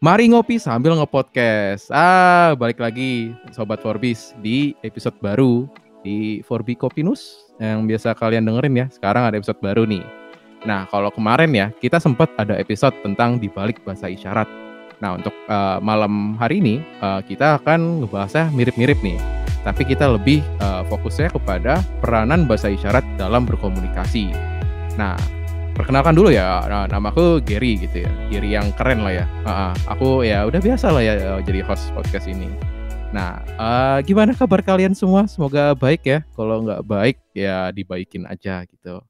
Mari ngopi sambil ngepodcast. Ah, balik lagi Sobat Forbis di episode baru di Forbi Kopinus yang biasa kalian dengerin ya. Sekarang ada episode baru nih. Nah, kalau kemarin ya, kita sempat ada episode tentang dibalik bahasa isyarat. Nah, untuk uh, malam hari ini, uh, kita akan ngebahasnya mirip-mirip nih. Tapi kita lebih uh, fokusnya kepada peranan bahasa isyarat dalam berkomunikasi. Nah, perkenalkan dulu ya nah, nama aku Gary gitu ya. Gary yang keren lah ya. Uh, aku ya udah biasa lah ya eh, jadi host podcast ini. Nah uh, gimana kabar kalian semua? Semoga baik ya. Kalau nggak baik ya dibaikin aja gitu.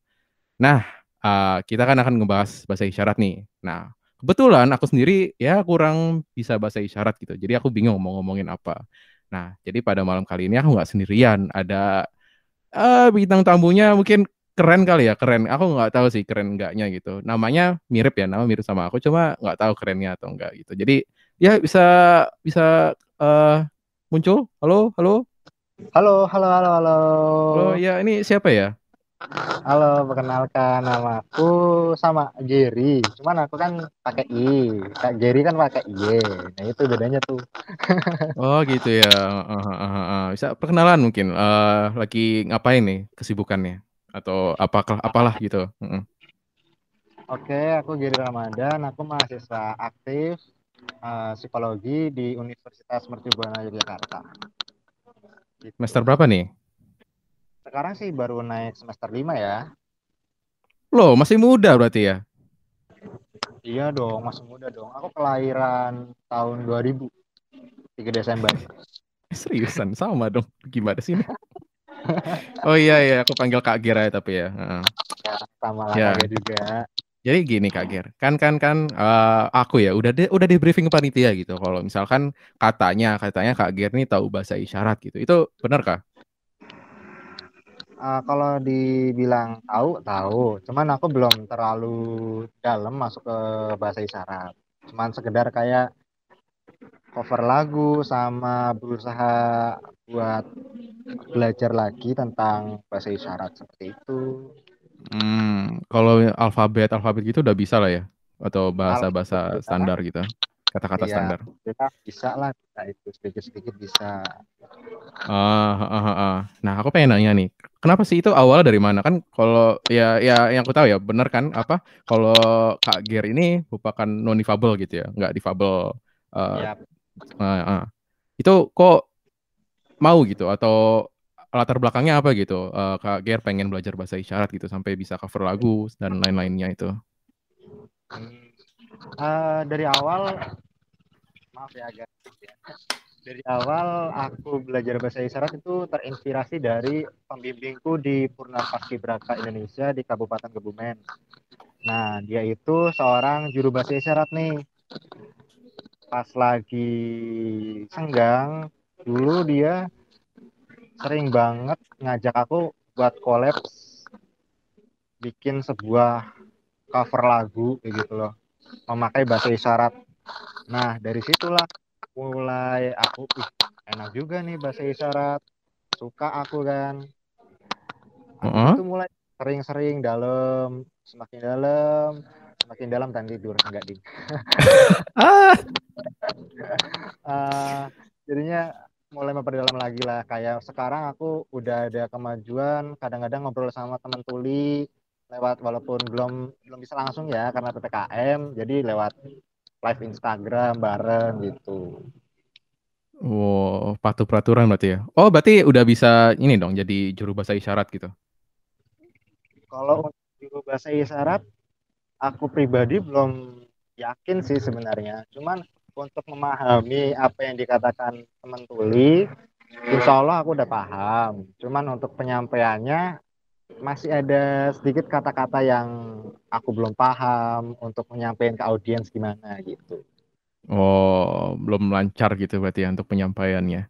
Nah uh, kita kan akan ngebahas bahasa isyarat nih. Nah kebetulan aku sendiri ya kurang bisa bahasa isyarat gitu. Jadi aku bingung mau ngomongin apa. Nah jadi pada malam kali ini aku nggak sendirian. Ada uh, bintang tamunya mungkin keren kali ya keren aku nggak tahu sih keren enggaknya gitu namanya mirip ya nama mirip sama aku cuma nggak tahu kerennya atau enggak gitu jadi ya bisa bisa uh, muncul halo halo halo halo halo halo halo ya ini siapa ya Halo, perkenalkan nama aku sama Jerry. Cuman aku kan pakai I. Kak Jerry kan pakai Y. Nah, itu bedanya tuh. oh, gitu ya. Uh, uh, uh, uh. Bisa perkenalan mungkin uh, lagi ngapain nih kesibukannya? Atau apakah apalah gitu. Mm Oke, aku Giri Ramadan, aku mahasiswa aktif uh, psikologi di Universitas Mercubuana Yogyakarta. Gitu. Semester berapa nih? Sekarang sih baru naik semester 5 ya. Loh, masih muda berarti ya? Iya dong, masih muda dong. Aku kelahiran tahun 2000, 3 Desember. Seriusan, sama dong. Gimana sih? oh iya iya, aku panggil Kak Gira ya tapi ya. Uh. sama ya. juga. Jadi gini Kak Gir, kan kan kan uh, aku ya udah di, udah di briefing panitia gitu. Kalau misalkan katanya katanya Kak Gir nih tahu bahasa isyarat gitu. Itu benar kah? Uh, kalau dibilang tahu tahu, cuman aku belum terlalu dalam masuk ke bahasa isyarat. Cuman sekedar kayak cover lagu sama berusaha buat belajar lagi tentang bahasa isyarat seperti itu. Hmm, kalau alfabet alfabet gitu udah bisa lah ya atau bahasa-bahasa standar gitu. Kata-kata iya, standar. Kita bisa lah kita itu sedikit-sedikit bisa. Ah, ah, ah, ah. Nah, aku pengen nanya nih, kenapa sih itu awalnya dari mana kan? Kalau ya ya yang aku tahu ya benar kan apa? Kalau Kak Ger ini merupakan non difabel gitu ya, nggak difabel. Uh, yep. Uh, uh. Itu kok mau gitu atau latar belakangnya apa gitu uh, Kak Ger pengen belajar bahasa isyarat gitu sampai bisa cover lagu dan lain-lainnya itu uh, dari awal maaf ya agak dari awal aku belajar bahasa isyarat itu terinspirasi dari pembimbingku di Purna Paskibraka Indonesia di Kabupaten Kebumen. Nah, dia itu seorang juru bahasa isyarat nih. Pas lagi senggang, dulu dia sering banget ngajak aku buat collab bikin sebuah cover lagu kayak gitu loh. Memakai bahasa isyarat nah dari situlah mulai aku ih enak juga nih bahasa isyarat suka aku kan. Uh -huh. itu mulai sering-sering dalam semakin dalam semakin dalam dan tidur enggak di uh, jadinya mulai memperdalam lagi lah kayak sekarang aku udah ada kemajuan kadang-kadang ngobrol sama teman tuli lewat walaupun belum belum bisa langsung ya karena ppkm jadi lewat live Instagram bareng gitu. Wow, patuh peraturan berarti ya. Oh, berarti udah bisa ini dong jadi juru bahasa isyarat gitu. Kalau juru bahasa isyarat aku pribadi belum yakin sih sebenarnya. Cuman untuk memahami apa yang dikatakan teman tuli insya Allah aku udah paham cuman untuk penyampaiannya masih ada sedikit kata-kata yang aku belum paham untuk menyampaikan ke audiens gimana gitu oh belum lancar gitu berarti ya untuk penyampaiannya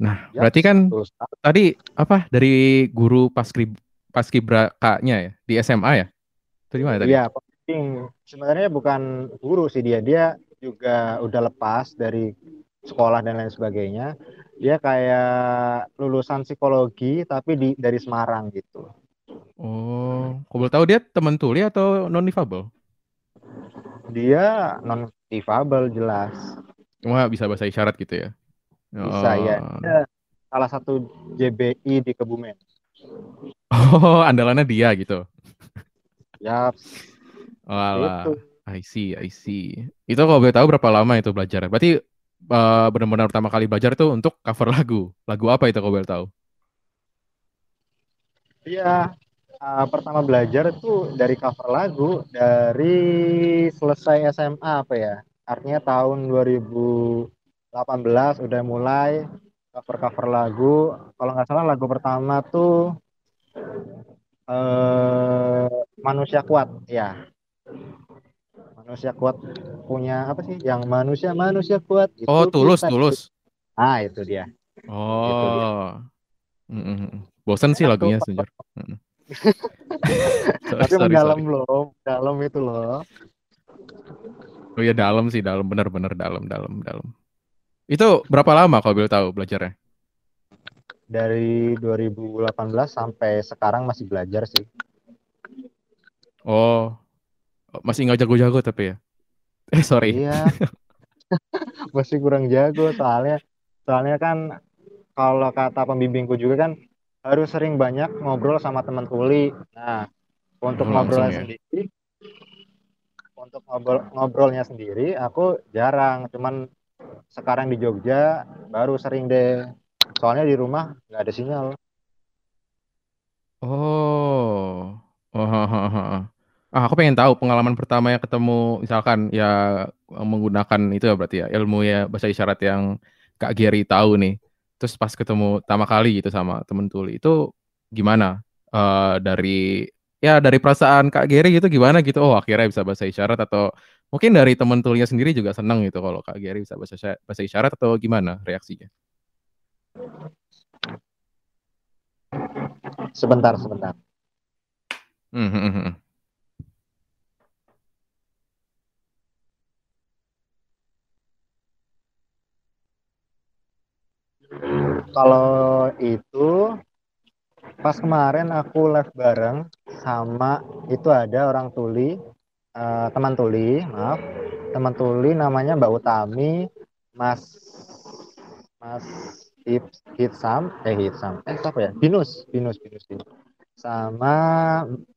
nah ya, berarti kan terus. tadi apa dari guru paskri paskibraka-nya ya di SMA ya itu mana tadi? Iya, sebenarnya bukan guru sih dia, dia juga udah lepas dari sekolah dan lain sebagainya dia kayak lulusan psikologi tapi di dari Semarang gitu oh kau boleh tahu dia teman tuli atau non difabel dia non difabel jelas. Wah, bisa bahasa isyarat gitu ya? Bisa ya. Oh. Dia salah satu JBI di Kebumen. Oh, andalannya dia gitu. Yap, Walah, itu. I see, I see. Itu kalau boleh tahu berapa lama itu belajar? Berarti eh, benar-benar pertama kali belajar itu untuk cover lagu. Lagu apa itu kalau boleh tahu? Iya, uh, pertama belajar itu dari cover lagu dari selesai SMA apa ya? Artinya tahun 2018 udah mulai cover-cover lagu. Kalau nggak salah lagu pertama tuh eh Manusia Kuat, ya. Manusia Kuat punya apa sih? Yang manusia manusia kuat itu Oh, tulus, kita. tulus. Ah, itu dia. Oh. Mm-mm. Bosan sih lagunya sejujur. Tapi sorry, sorry. loh, dalam itu loh. Oh iya dalam sih, dalam benar-benar dalam, dalam, dalam. Itu berapa lama kalau boleh tahu belajarnya? Dari 2018 sampai sekarang masih belajar sih. Oh, masih nggak jago-jago tapi ya. Eh sorry. Iya. Masih kurang jago soalnya soalnya kan kalau kata pembimbingku juga kan harus sering banyak ngobrol sama teman tuli. Nah, untuk Oh, ngobrolnya ya. sendiri untuk ngobrol ngobrolnya sendiri aku jarang, cuman sekarang di Jogja baru sering deh. Soalnya di rumah nggak ada sinyal. Oh. Oh. Ah, aku pengen tahu pengalaman pertama yang ketemu misalkan ya menggunakan itu ya berarti ya ilmu ya bahasa isyarat yang Kak Gary tahu nih. Terus pas ketemu pertama kali gitu sama temen tuli itu gimana? Eh dari ya dari perasaan Kak Gary gitu gimana gitu? Oh, akhirnya bisa bahasa isyarat atau mungkin dari temen tulinya sendiri juga seneng gitu kalau Kak Gary bisa bahasa bahasa isyarat atau gimana reaksinya? Sebentar, sebentar. Hmm, hmm, Kalau itu pas kemarin aku live bareng sama itu ada orang tuli eh, teman tuli maaf. Teman tuli namanya Mbak Utami Mas Mas Hit Hitsam eh Hitsam eh siapa ya? Binus Binus Binus Binus. Sama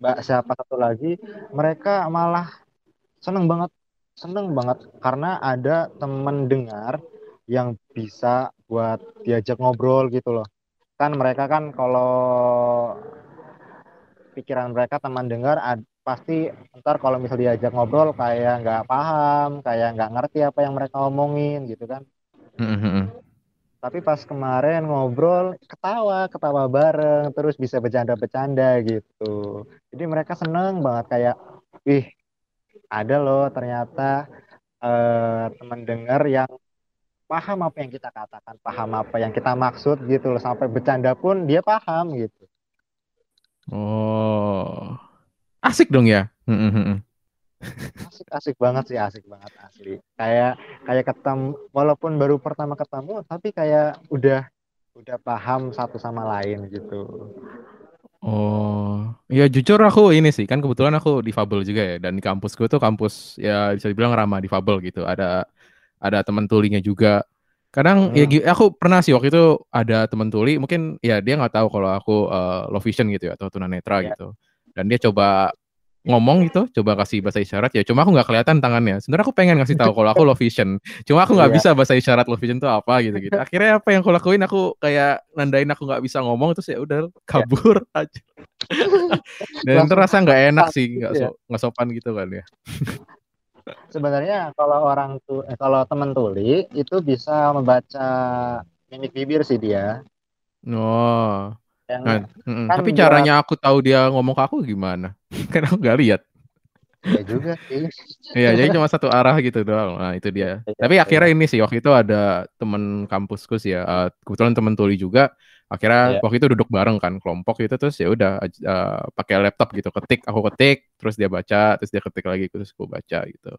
Mbak siapa satu lagi mereka malah seneng banget seneng banget. Karena ada teman dengar yang bisa buat diajak ngobrol gitu loh. Kan mereka kan kalau pikiran mereka teman dengar ad- pasti ntar kalau misal diajak ngobrol kayak nggak paham kayak nggak ngerti apa yang mereka omongin gitu kan. Tapi pas kemarin ngobrol ketawa ketawa bareng terus bisa bercanda-bercanda gitu. Jadi mereka seneng banget kayak wih ada loh ternyata eh, teman dengar yang paham apa yang kita katakan paham apa yang kita maksud gitu loh. Sampai bercanda pun dia paham gitu. Oh. Asik dong ya. Asik asik banget sih asik banget asli kayak kayak ketemu walaupun baru pertama ketemu tapi kayak udah udah paham satu sama lain gitu. Oh, ya jujur aku ini sih kan kebetulan aku difabel juga ya. Dan di kampusku tuh kampus ya bisa dibilang ramah difabel gitu. Ada ada teman tulinya juga. Kadang ya Hmm. gi- aku pernah sih waktu itu ada teman tuli mungkin ya dia nggak tahu kalau aku eh, low vision gitu ya atau tunanetra Ya. gitu. Dan dia coba ngomong gitu, coba kasih bahasa isyarat ya. Cuma aku nggak kelihatan tangannya. Sebenarnya aku pengen ngasih tahu kalau aku low vision. Cuma aku nggak Iya. bisa bahasa isyarat low vision itu apa gitu gitu. Akhirnya apa yang aku lakuin aku kayak nandain aku nggak bisa ngomong terus ya udah kabur aja. Dan terasa nggak enak sih, nggak Iya. so, nggak sopan gitu kan ya. Sebenarnya kalau orang tuh eh, kalau teman tuli itu bisa membaca mimik bibir sih dia Oh, yang nah, mm-mm. kan tapi buat- caranya aku tahu dia ngomong ke aku gimana? Kan aku nggak lihat. ya juga sih Iya, jadi cuma satu arah gitu doang. Nah, itu dia. Iya, Tapi iya. akhirnya ini sih waktu itu ada temen kampusku sih ya, eh, kebetulan temen tuli juga. Akhirnya Iya. waktu itu duduk bareng kan kelompok gitu terus ya udah eh, pakai laptop gitu ketik, aku ketik, terus dia baca, terus dia ketik lagi, terus aku baca gitu.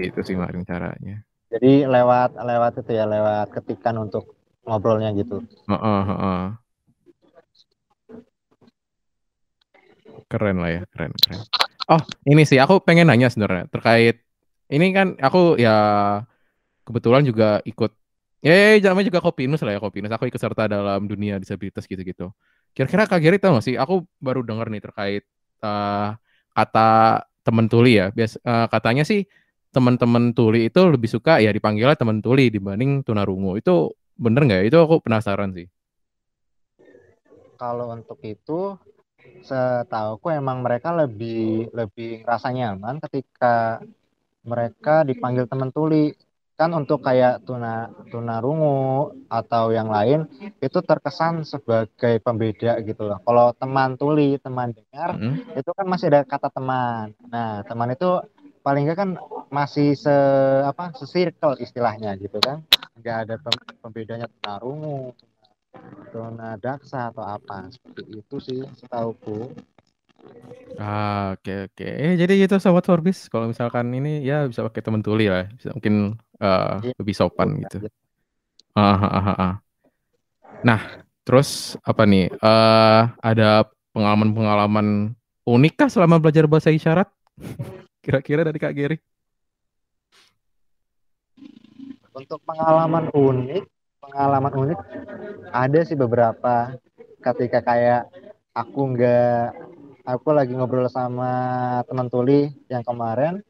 Itu sih kemarin caranya. jadi lewat lewat itu ya lewat ketikan untuk ngobrolnya gitu Heeh, heeh. Keren lah ya, keren, keren. Oh, ini sih aku pengen nanya sebenarnya terkait ini kan aku ya kebetulan juga ikut ya ya, namanya juga Kopinus lah ya Kopinus. Aku ikut serta dalam dunia disabilitas gitu-gitu. Kira-kira Kak Geri tahu gak sih? Aku baru dengar nih terkait uh, kata temen tuli ya. Bias, uh, katanya sih teman-teman tuli itu lebih suka ya dipanggilnya teman tuli dibanding tunarungu. Itu bener nggak? ya? Itu aku penasaran sih. Kalau untuk itu setauku emang mereka lebih lebih ngerasa nyaman ketika mereka dipanggil teman tuli kan untuk kayak tuna tuna rungu atau yang lain itu terkesan sebagai pembeda gitu loh. Kalau teman tuli, teman dengar mm -hmm. itu kan masih ada kata teman. Nah, teman itu paling enggak kan masih se apa se-circle istilahnya gitu kan. Enggak ada pembedanya tuna rungu, tuna daksa atau apa. Seperti itu sih setauku. Ah, oke oke. Eh, jadi gitu sobat Forbes, kalau misalkan ini ya bisa pakai teman tuli lah, bisa mungkin uh, lebih sopan gitu. Ah, ah, ah, ah. Nah, terus apa nih? Uh, ada pengalaman-pengalaman unik kah selama belajar bahasa isyarat? Kira-kira dari Kak Geri? Untuk pengalaman unik, pengalaman unik ada sih beberapa. Ketika kayak aku nggak aku lagi ngobrol sama teman tuli yang kemarin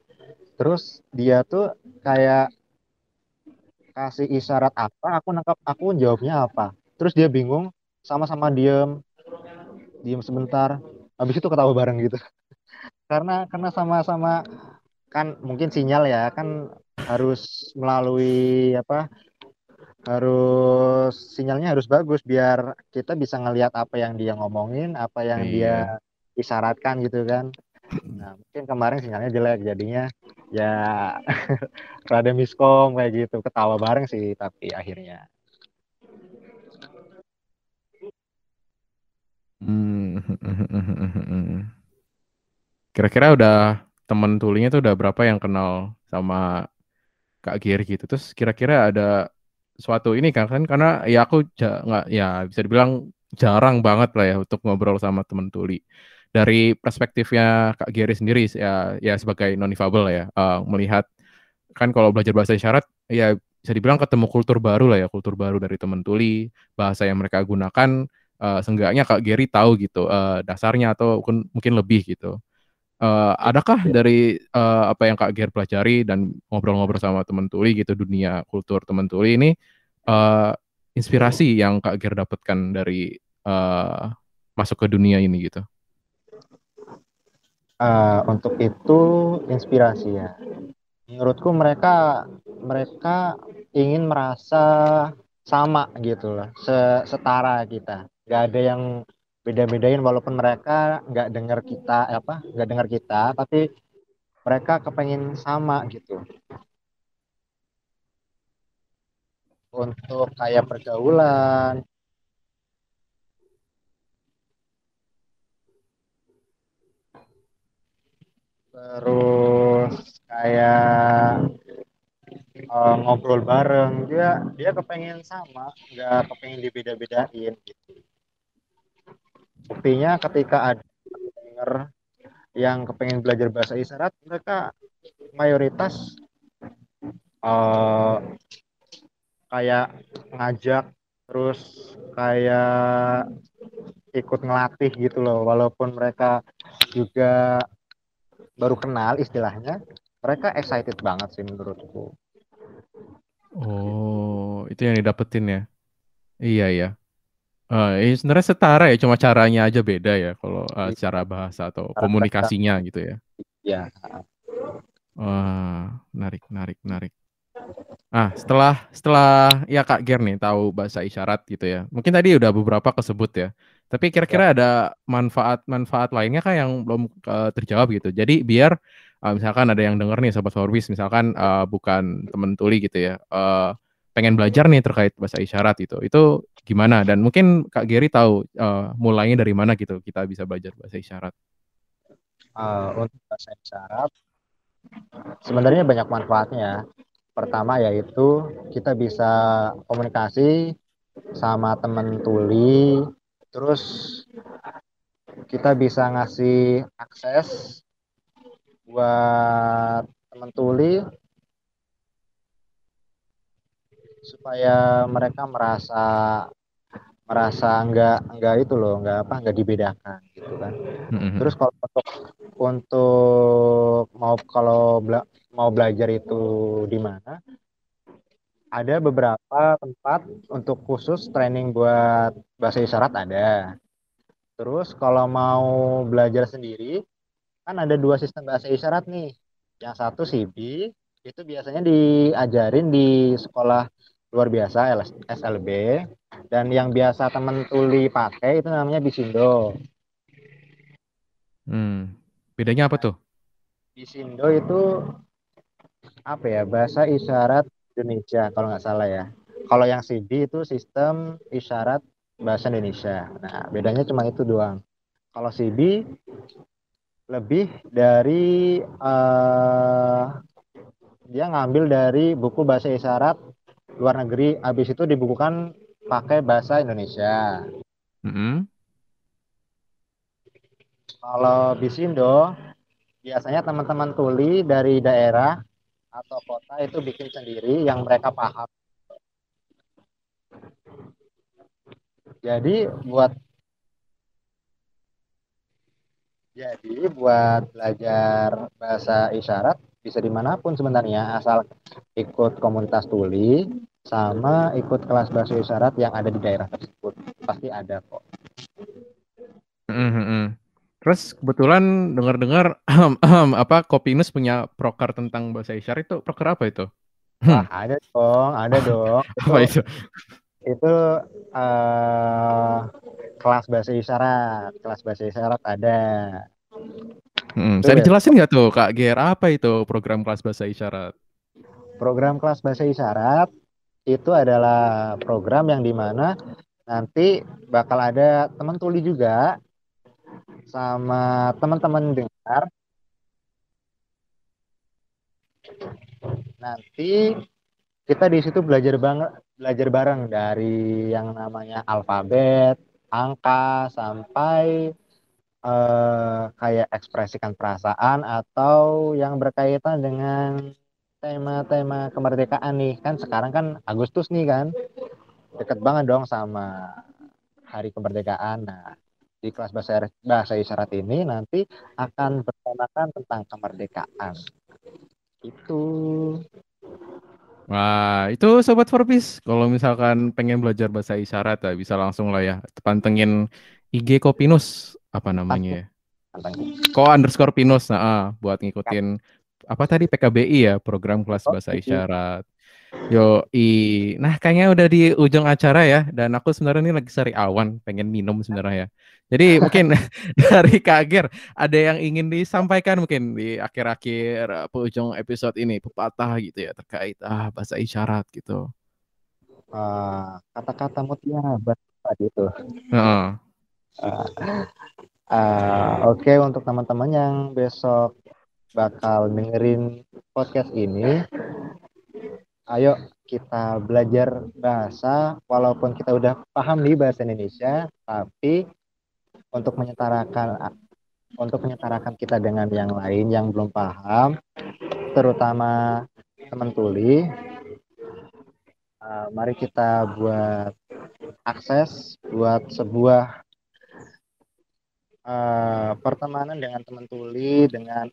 terus dia tuh kayak kasih isyarat apa aku nangkap aku jawabnya apa. Terus dia bingung sama-sama diem. Diem sebentar. Habis itu ketawa bareng gitu. Karena karena sama-sama kan mungkin sinyal ya kan harus melalui apa harus sinyalnya harus bagus biar kita bisa ngelihat apa yang dia ngomongin apa yang iya. dia isyaratkan gitu kan nah mungkin kemarin sinyalnya jelek jadinya ya rada miskom kayak gitu ketawa bareng sih tapi akhirnya. Hmm. kira-kira udah temen tulinya tuh udah berapa yang kenal sama Kak Giri gitu? Terus kira-kira ada suatu ini kan kan karena ya aku nggak ya bisa dibilang jarang banget lah ya untuk ngobrol sama temen tuli dari perspektifnya Kak Giri sendiri ya ya sebagai non difabel ya uh, melihat kan kalau belajar bahasa isyarat ya bisa dibilang ketemu kultur baru lah ya kultur baru dari teman tuli bahasa yang mereka gunakan uh, seenggaknya Kak Giri tahu gitu uh, dasarnya atau mungkin mungkin lebih gitu. Uh, adakah dari uh, apa yang Kak Giri pelajari dan ngobrol-ngobrol sama teman tuli gitu dunia kultur teman tuli ini uh, inspirasi yang Kak Giri dapatkan dari uh, masuk ke dunia ini gitu uh, untuk itu inspirasi ya. Menurutku mereka mereka ingin merasa sama gitu loh setara kita. Nggak ada yang beda-bedain walaupun mereka nggak dengar kita apa nggak dengar kita tapi mereka kepengen sama gitu. Untuk kayak pergaulan terus kayak uh, ngobrol bareng. Dia dia kepengen sama nggak kepengen dibeda-bedain gitu. Buktinya ketika ada denger yang kepengen belajar bahasa isyarat mereka mayoritas uh, kayak ngajak terus kayak ikut ngelatih gitu loh. Walaupun mereka juga baru kenal istilahnya mereka excited banget sih menurutku oh itu yang didapetin ya iya iya Uh, eh, sebenarnya setara ya, cuma caranya aja beda ya kalau uh, cara bahasa atau komunikasinya gitu ya. Iya. Wah, menarik, menarik, menarik. Ah, setelah setelah ya Kak Ger nih tahu bahasa isyarat gitu ya. Mungkin tadi udah beberapa kesebut ya. Tapi kira-kira ya. ada manfaat-manfaat lainnya kah yang belum uh, terjawab gitu. Jadi biar uh, misalkan ada yang denger nih sobat Forbis misalkan uh, bukan temen tuli gitu ya. Uh, pengen belajar nih terkait bahasa isyarat itu. Itu gimana dan mungkin Kak Geri tahu uh, mulainya dari mana gitu kita bisa belajar bahasa isyarat. Uh, untuk bahasa isyarat sebenarnya banyak manfaatnya. Pertama yaitu kita bisa komunikasi sama temen tuli terus kita bisa ngasih akses buat teman tuli supaya mereka merasa merasa enggak enggak itu loh enggak apa enggak dibedakan gitu kan Mm-hmm. terus kalau untuk untuk mau kalau bela- mau belajar itu di mana ada beberapa tempat untuk khusus training buat bahasa isyarat ada terus kalau mau belajar sendiri kan ada dua sistem bahasa isyarat nih yang satu CB itu biasanya diajarin di sekolah luar biasa SLB dan yang biasa temen tuli pakai itu namanya Bisindo. Hmm. Bedanya apa tuh? Bisindo itu apa ya bahasa isyarat Indonesia kalau nggak salah ya. Kalau yang CB itu sistem isyarat bahasa Indonesia. Nah bedanya cuma itu doang. Kalau CB lebih dari eh, dia ngambil dari buku bahasa isyarat luar negeri, habis itu dibukukan pakai bahasa Indonesia. Mm-mm. Kalau Bisindo, biasanya teman-teman tuli dari daerah atau kota itu bikin sendiri yang mereka paham. Jadi buat jadi buat belajar bahasa isyarat bisa di mana pun sebenarnya asal ikut komunitas tuli sama ikut kelas bahasa isyarat yang ada di daerah tersebut pasti ada kok. Mm-mm. Terus kebetulan dengar-dengar apa Kopinus punya proker tentang bahasa isyarat itu proker apa itu? Wah ada dong, ada dong. Apa itu? itu eh, kelas bahasa isyarat kelas bahasa isyarat ada Hmm, Itu saya ya. dijelasin nggak tuh Kak Ger apa itu program kelas bahasa isyarat? program kelas bahasa isyarat itu adalah program yang di mana nanti bakal ada teman tuli juga sama teman-teman dengar. Nanti kita di situ belajar banget belajar bareng dari yang namanya alfabet angka sampai eh, kayak ekspresikan perasaan atau yang berkaitan dengan tema-tema kemerdekaan nih. Kan sekarang kan Agustus nih kan. Deket banget dong sama hari kemerdekaan. Nah di kelas bahasa bahasa isyarat ini nanti akan bertemakan tentang kemerdekaan itu Wah, itu Sobat Forbis. Kalau misalkan pengen belajar bahasa isyarat ya bisa langsung lah ya. Pantengin IG Kopinus apa namanya ya? Ko underscore Pinus, nah, ah, buat ngikutin apa tadi PKBI ya, program kelas bahasa iya. isyarat. Yo, i. Nah, kayaknya udah di ujung acara ya, dan aku sebenarnya ini lagi sari awan, pengen minum sebenarnya ya. Jadi mungkin dari Kak Ager ada yang ingin disampaikan mungkin di akhir-akhir eh, ujung episode ini pepatah gitu ya terkait ah bahasa isyarat gitu. Ah, kata-kata mutiara tadi itu Heeh. Ah, Oke, untuk teman-teman yang besok bakal dengerin podcast ini, ayo kita belajar bahasa, walaupun kita udah paham nih bahasa Indonesia, tapi untuk menyetarakan untuk menyetarakan kita dengan yang lain yang belum paham, terutama teman tuli, ah, mari kita buat akses buat sebuah eh, pertemanan dengan teman tuli dengan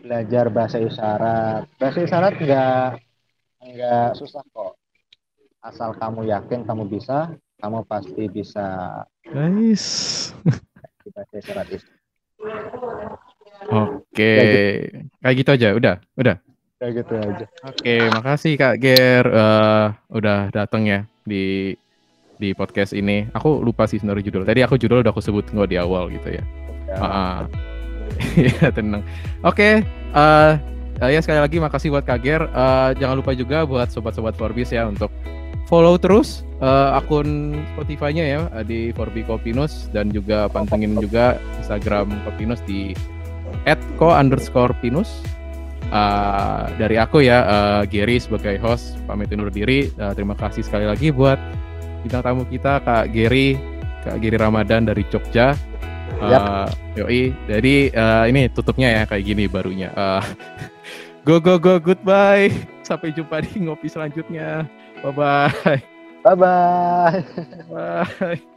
belajar bahasa isyarat. Bahasa isyarat nggak nggak susah kok. Asal kamu yakin kamu bisa, kamu pasti bisa Guys. bahasa isyarat itu. Oke. Kayak gitu aja, udah, udah. Kayak gitu aja. Oke, makasih Kak Ger eh, udah datang ya di di podcast ini. Aku lupa sih sebenarnya judul. Tadi aku judul udah aku sebut nggak di awal gitu ya. Ya. Ah, ah. Iya tenang. Oke, eh eh, ya sekali lagi makasih buat Kak Ger. Eh, jangan lupa juga buat sobat-sobat Forbis ya untuk follow terus eh, akun Spotify-nya ya di Forbi Kopinus dan juga pantengin juga Instagram Kopinus di @ko underscore pinus. Eh, dari aku ya, eh, Gary sebagai host pamit undur diri. Eh, terima kasih sekali lagi buat bintang tamu kita Kak Gary, Kak Giri Ramadan dari Jogja. Eh, Yap. Yoi, jadi eh, ini tutupnya ya kayak gini barunya. Eh, Go go go goodbye. Sampai jumpa di ngopi selanjutnya. Bye bye. Bye bye. Bye.